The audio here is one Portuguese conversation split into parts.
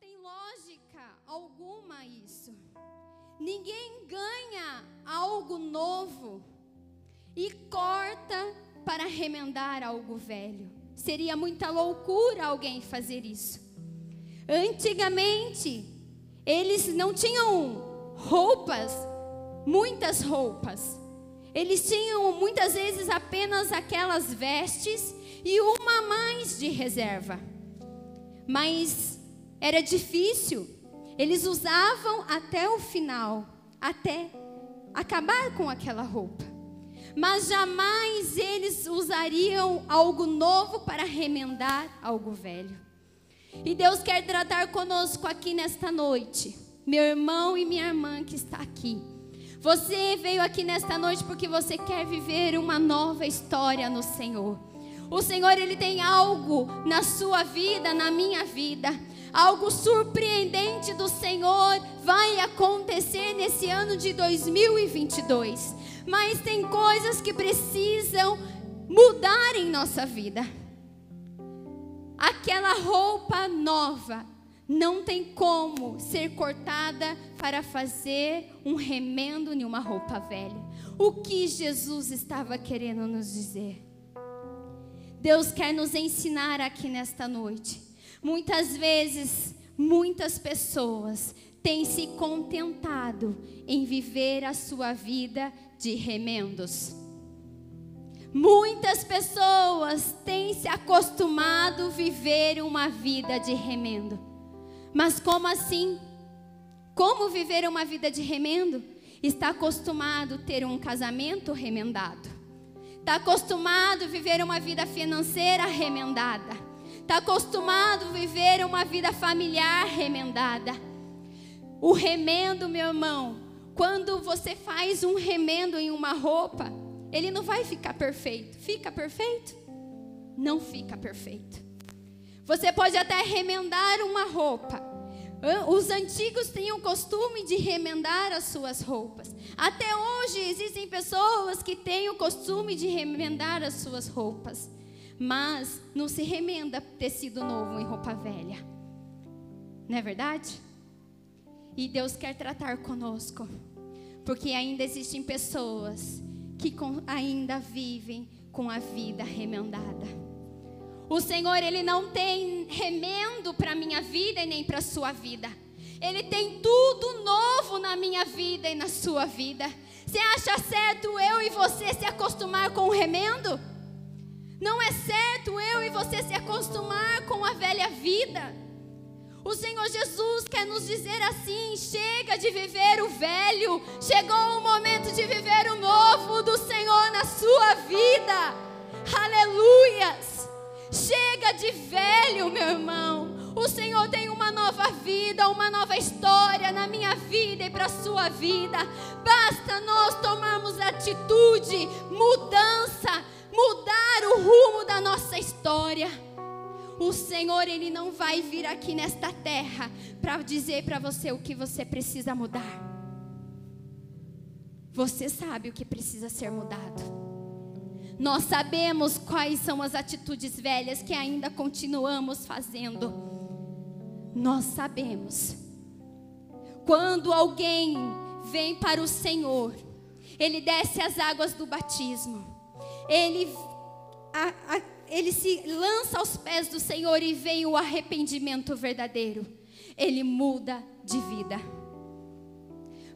tem lógica alguma isso. Ninguém ganha algo novo e corta para remendar algo velho. Seria muita loucura alguém fazer isso. Antigamente, eles não tinham roupas, muitas roupas. Eles tinham muitas vezes apenas aquelas vestes e uma mais de reserva. Mas era difícil. Eles usavam até o final, até acabar com aquela roupa. Mas jamais eles usariam algo novo para remendar algo velho. E Deus quer tratar conosco aqui nesta noite, meu irmão e minha irmã que está aqui. Você veio aqui nesta noite porque você quer viver uma nova história no Senhor. O Senhor ele tem algo na sua vida, na minha vida. Algo surpreendente do Senhor vai acontecer nesse ano de 2022. Mas tem coisas que precisam mudar em nossa vida. Aquela roupa nova não tem como ser cortada para fazer um remendo em uma roupa velha. O que Jesus estava querendo nos dizer? Deus quer nos ensinar aqui nesta noite. Muitas vezes, muitas pessoas têm se contentado em viver a sua vida de remendos. Muitas pessoas têm se acostumado a viver uma vida de remendo. Mas como assim? Como viver uma vida de remendo? Está acostumado a ter um casamento remendado. Está acostumado a viver uma vida financeira remendada. Está acostumado a viver uma vida familiar remendada. O remendo, meu irmão, quando você faz um remendo em uma roupa, ele não vai ficar perfeito. Fica perfeito? Não fica perfeito. Você pode até remendar uma roupa. Os antigos tinham o costume de remendar as suas roupas. Até hoje existem pessoas que têm o costume de remendar as suas roupas. Mas não se remenda tecido novo em roupa velha. Não é verdade? E Deus quer tratar conosco. Porque ainda existem pessoas que com, ainda vivem com a vida remendada. O Senhor, Ele não tem remendo para a minha vida e nem para a sua vida. Ele tem tudo novo na minha vida e na sua vida. Você acha certo eu e você se acostumar com o remendo? Não é certo eu e você se acostumar com a velha vida. O Senhor Jesus quer nos dizer assim: chega de viver o velho, chegou o momento de viver o novo do Senhor na sua vida. Aleluias! Chega de velho, meu irmão. O Senhor tem uma nova vida, uma nova história na minha vida e para a sua vida. Basta nós tomarmos atitude, mudança, rumo da nossa história. O Senhor, Ele não vai vir aqui nesta terra para dizer para você o que você precisa mudar. Você sabe o que precisa ser mudado. Nós sabemos quais são as atitudes velhas que ainda continuamos fazendo. Nós sabemos. Quando alguém vem para o Senhor, ele desce as águas do batismo. Ele a, a, ele se lança aos pés do Senhor e vem o arrependimento verdadeiro. Ele muda de vida.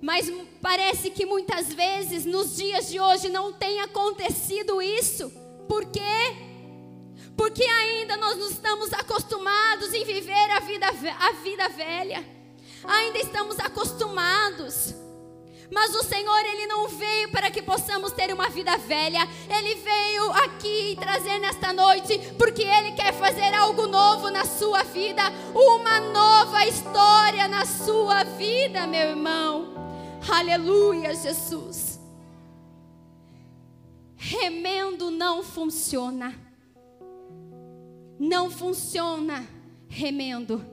Mas parece que muitas vezes nos dias de hoje não tem acontecido isso. Por quê? Porque ainda nós não estamos acostumados em viver a vida, a vida velha. Ainda estamos acostumados. Mas o Senhor, Ele não veio para que possamos ter uma vida velha. Ele veio aqui trazer nesta noite, porque Ele quer fazer algo novo na sua vida, uma nova história na sua vida, meu irmão. Aleluia, Jesus. Remendo não funciona. Não funciona remendo.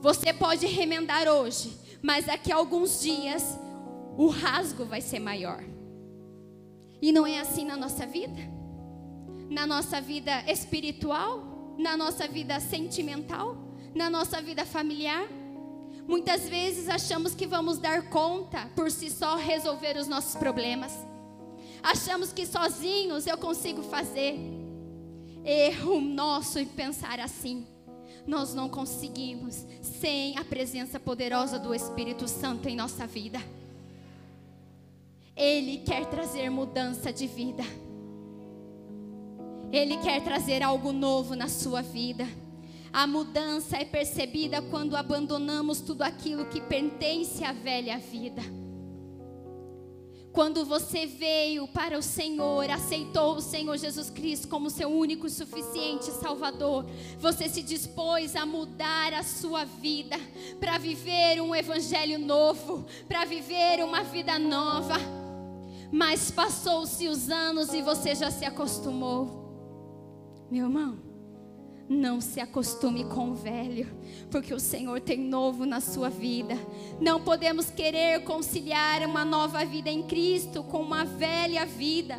Você pode remendar hoje mas daqui a alguns dias o rasgo vai ser maior. E não é assim na nossa vida? Na nossa vida espiritual, na nossa vida sentimental, na nossa vida familiar. Muitas vezes achamos que vamos dar conta por si só resolver os nossos problemas. Achamos que sozinhos eu consigo fazer. Erro nosso em pensar assim. Nós não conseguimos sem a presença poderosa do Espírito Santo em nossa vida. Ele quer trazer mudança de vida. Ele quer trazer algo novo na sua vida. A mudança é percebida quando abandonamos tudo aquilo que pertence à velha vida. Quando você veio para o Senhor, aceitou o Senhor Jesus Cristo como seu único e suficiente Salvador, você se dispôs a mudar a sua vida, para viver um evangelho novo, para viver uma vida nova. Mas passou-se os anos e você já se acostumou. Meu irmão, não se acostume com o velho, porque o Senhor tem novo na sua vida. Não podemos querer conciliar uma nova vida em Cristo com uma velha vida,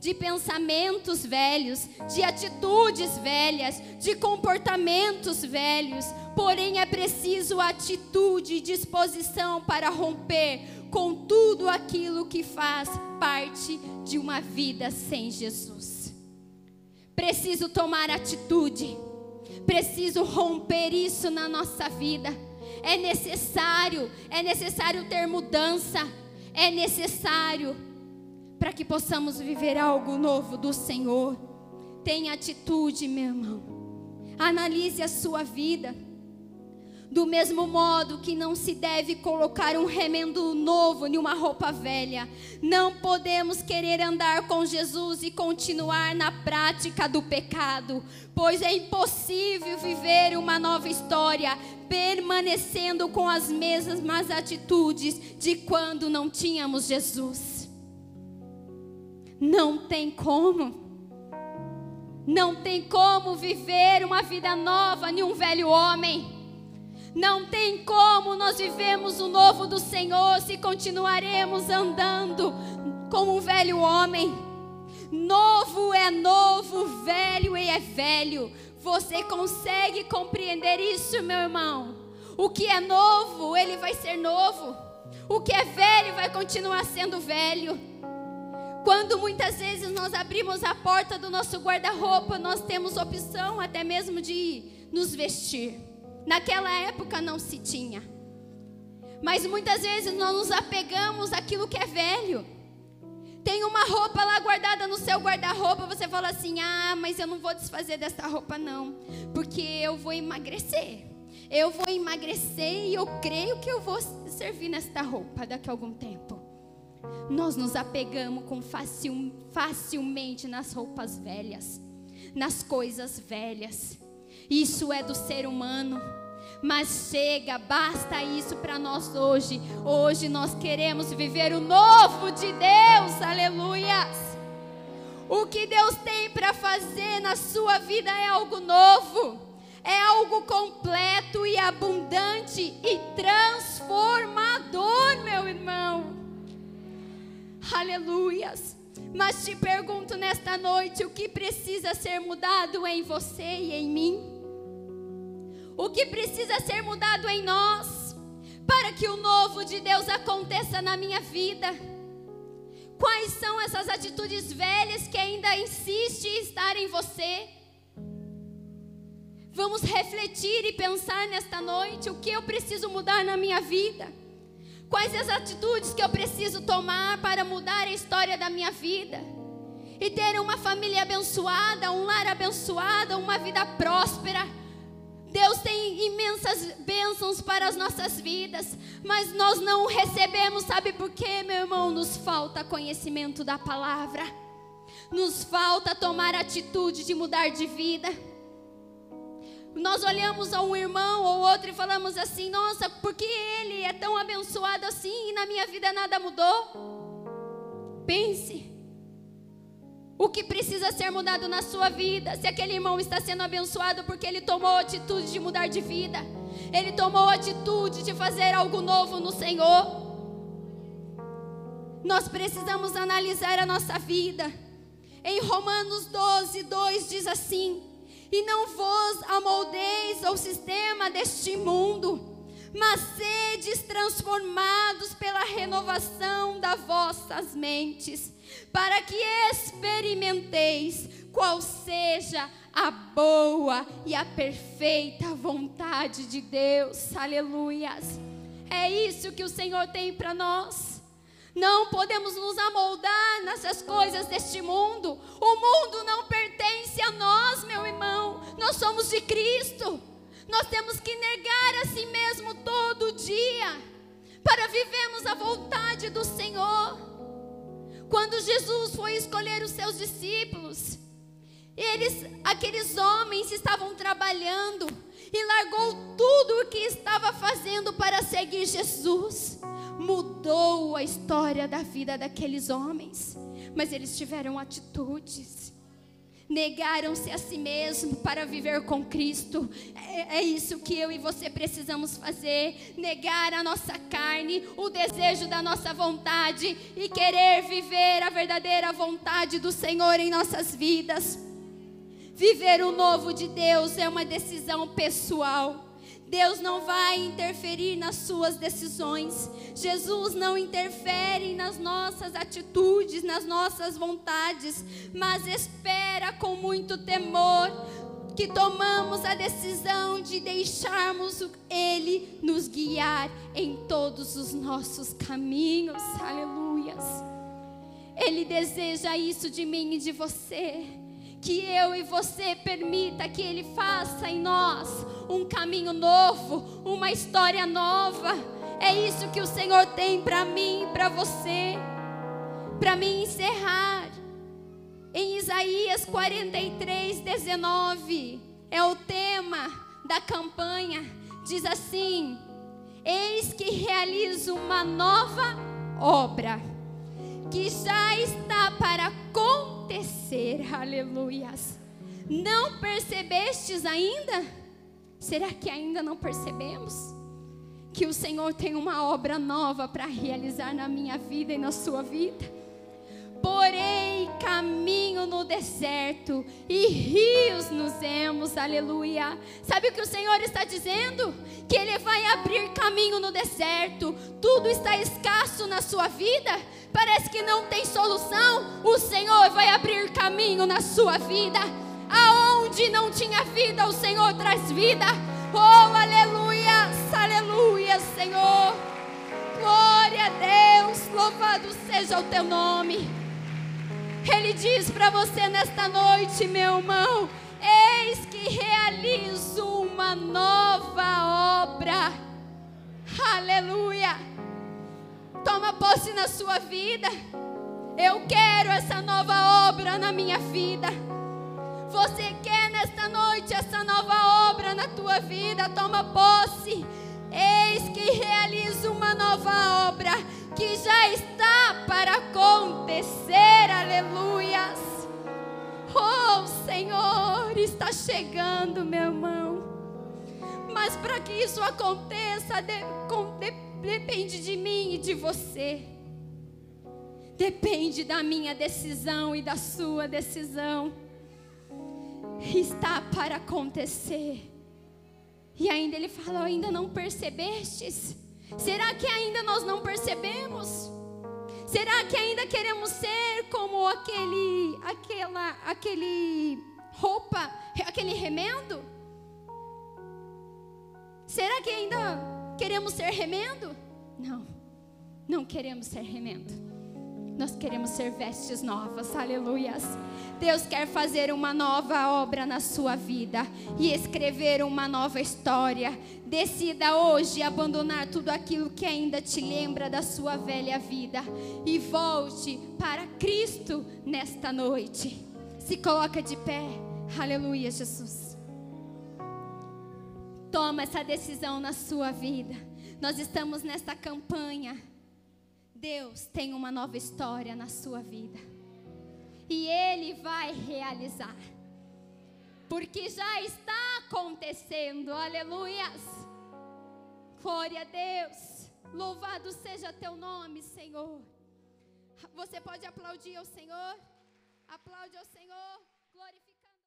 de pensamentos velhos, de atitudes velhas, de comportamentos velhos. Porém, é preciso atitude e disposição para romper com tudo aquilo que faz parte de uma vida sem Jesus. Preciso tomar atitude. Preciso romper isso na nossa vida. É necessário, é necessário ter mudança. É necessário para que possamos viver algo novo do Senhor. Tenha atitude, meu irmão. Analise a sua vida. Do mesmo modo que não se deve colocar um remendo novo em uma roupa velha, não podemos querer andar com Jesus e continuar na prática do pecado, pois é impossível viver uma nova história permanecendo com as mesmas atitudes de quando não tínhamos Jesus. Não tem como. Não tem como viver uma vida nova em um velho homem. Não tem como nós vivemos o novo do Senhor se continuaremos andando como um velho homem. Novo é novo, velho é velho. Você consegue compreender isso, meu irmão? O que é novo, ele vai ser novo. O que é velho vai continuar sendo velho. Quando muitas vezes nós abrimos a porta do nosso guarda-roupa, nós temos opção até mesmo de nos vestir. Naquela época não se tinha. Mas muitas vezes nós nos apegamos àquilo que é velho. Tem uma roupa lá guardada no seu guarda-roupa, você fala assim: "Ah, mas eu não vou desfazer dessa roupa não, porque eu vou emagrecer. Eu vou emagrecer e eu creio que eu vou servir nesta roupa daqui a algum tempo." Nós nos apegamos com facil, facilmente nas roupas velhas, nas coisas velhas. Isso é do ser humano. Mas chega, basta isso para nós hoje. Hoje nós queremos viver o novo de Deus, aleluias. O que Deus tem para fazer na sua vida é algo novo, é algo completo e abundante e transformador, meu irmão. Aleluias. Mas te pergunto nesta noite: o que precisa ser mudado em você e em mim? O que precisa ser mudado em nós, para que o novo de Deus aconteça na minha vida. Quais são essas atitudes velhas que ainda insistem em estar em você? Vamos refletir e pensar nesta noite o que eu preciso mudar na minha vida. Quais as atitudes que eu preciso tomar para mudar a história da minha vida? E ter uma família abençoada, um lar abençoado, uma vida próspera Deus tem imensas bênçãos para as nossas vidas, mas nós não recebemos, sabe por quê, meu irmão? Nos falta conhecimento da palavra, nos falta tomar atitude de mudar de vida. Nós olhamos a um irmão ou outro e falamos assim: nossa, por que ele é tão abençoado assim e na minha vida nada mudou? Pense. O que precisa ser mudado na sua vida? Se aquele irmão está sendo abençoado porque ele tomou a atitude de mudar de vida, ele tomou a atitude de fazer algo novo no Senhor. Nós precisamos analisar a nossa vida. Em Romanos 12, 2 diz assim: E não vos amoldeis ao sistema deste mundo, mas sedes transformados pela renovação das vossas mentes, para que experimenteis qual seja a boa e a perfeita vontade de Deus. Aleluias. É isso que o Senhor tem para nós. Não podemos nos amoldar nessas coisas deste mundo. O mundo não pertence a nós, meu irmão. Nós somos de Cristo. Nós temos que negar a si mesmo todo dia para vivermos a vontade do Senhor. Quando Jesus foi escolher os seus discípulos, eles, aqueles homens estavam trabalhando e largou tudo o que estava fazendo para seguir Jesus. Mudou a história da vida daqueles homens, mas eles tiveram atitudes negaram-se a si mesmo para viver com Cristo. É, é, isso que eu e você precisamos fazer: negar a nossa carne, o desejo da nossa vontade e querer viver a verdadeira vontade do Senhor em nossas vidas. Viver o novo de Deus é uma decisão pessoal. Deus não vai interferir nas suas decisões. Jesus não interfere nas nossas atitudes, nas nossas vontades, mas espera com muito temor que tomamos a decisão de deixarmos Ele nos guiar em todos os nossos caminhos. Aleluias. Ele deseja isso de mim e de você que eu e você permita que Ele faça em nós um caminho novo, uma história nova. É isso que o Senhor tem para mim para você. Para mim encerrar, em Isaías 43, 19, é o tema da campanha. Diz assim: Eis que realizo uma nova obra, que já está para acontecer. Aleluias. Não percebestes ainda? Será que ainda não percebemos? Que o Senhor tem uma obra nova para realizar na minha vida e na sua vida. Porém, caminho no deserto e rios nos emos, aleluia. Sabe o que o Senhor está dizendo? Que Ele vai abrir caminho no deserto. Tudo está escasso na sua vida, parece que não tem solução. O Senhor vai abrir caminho na sua vida. Aonde não tinha vida, o Senhor traz vida. Oh, aleluia, aleluia, Senhor. Glória a Deus, louvado seja o teu nome. Ele diz para você nesta noite, meu irmão: Eis que realizo uma nova obra. Aleluia. Na sua vida. Eu quero essa nova obra na minha vida. Você quer nesta noite essa nova obra na tua vida? Toma posse. Eis que realizo uma nova obra que já está para acontecer. Aleluias. Oh, Senhor, está chegando, meu irmão. Mas para que isso aconteça, de, com, de, depende de mim e de você. Depende da minha decisão e da sua decisão. Está para acontecer. E ainda ele falou: ainda não percebestes? Será que ainda nós não percebemos? Será que ainda queremos ser como aquele, aquela, aquele roupa, aquele remendo? Será que ainda queremos ser remendo? Não, não queremos ser remendo. Nós queremos ser vestes novas, aleluias. Deus quer fazer uma nova obra na sua vida e escrever uma nova história. Decida hoje abandonar tudo aquilo que ainda te lembra da sua velha vida e volte para Cristo nesta noite. Se coloca de pé, aleluia, Jesus. Toma essa decisão na sua vida. Nós estamos nesta campanha Deus tem uma nova história na sua vida. E Ele vai realizar. Porque já está acontecendo. Aleluias. Glória a Deus. Louvado seja teu nome, Senhor. Você pode aplaudir ao Senhor? Aplaude ao Senhor.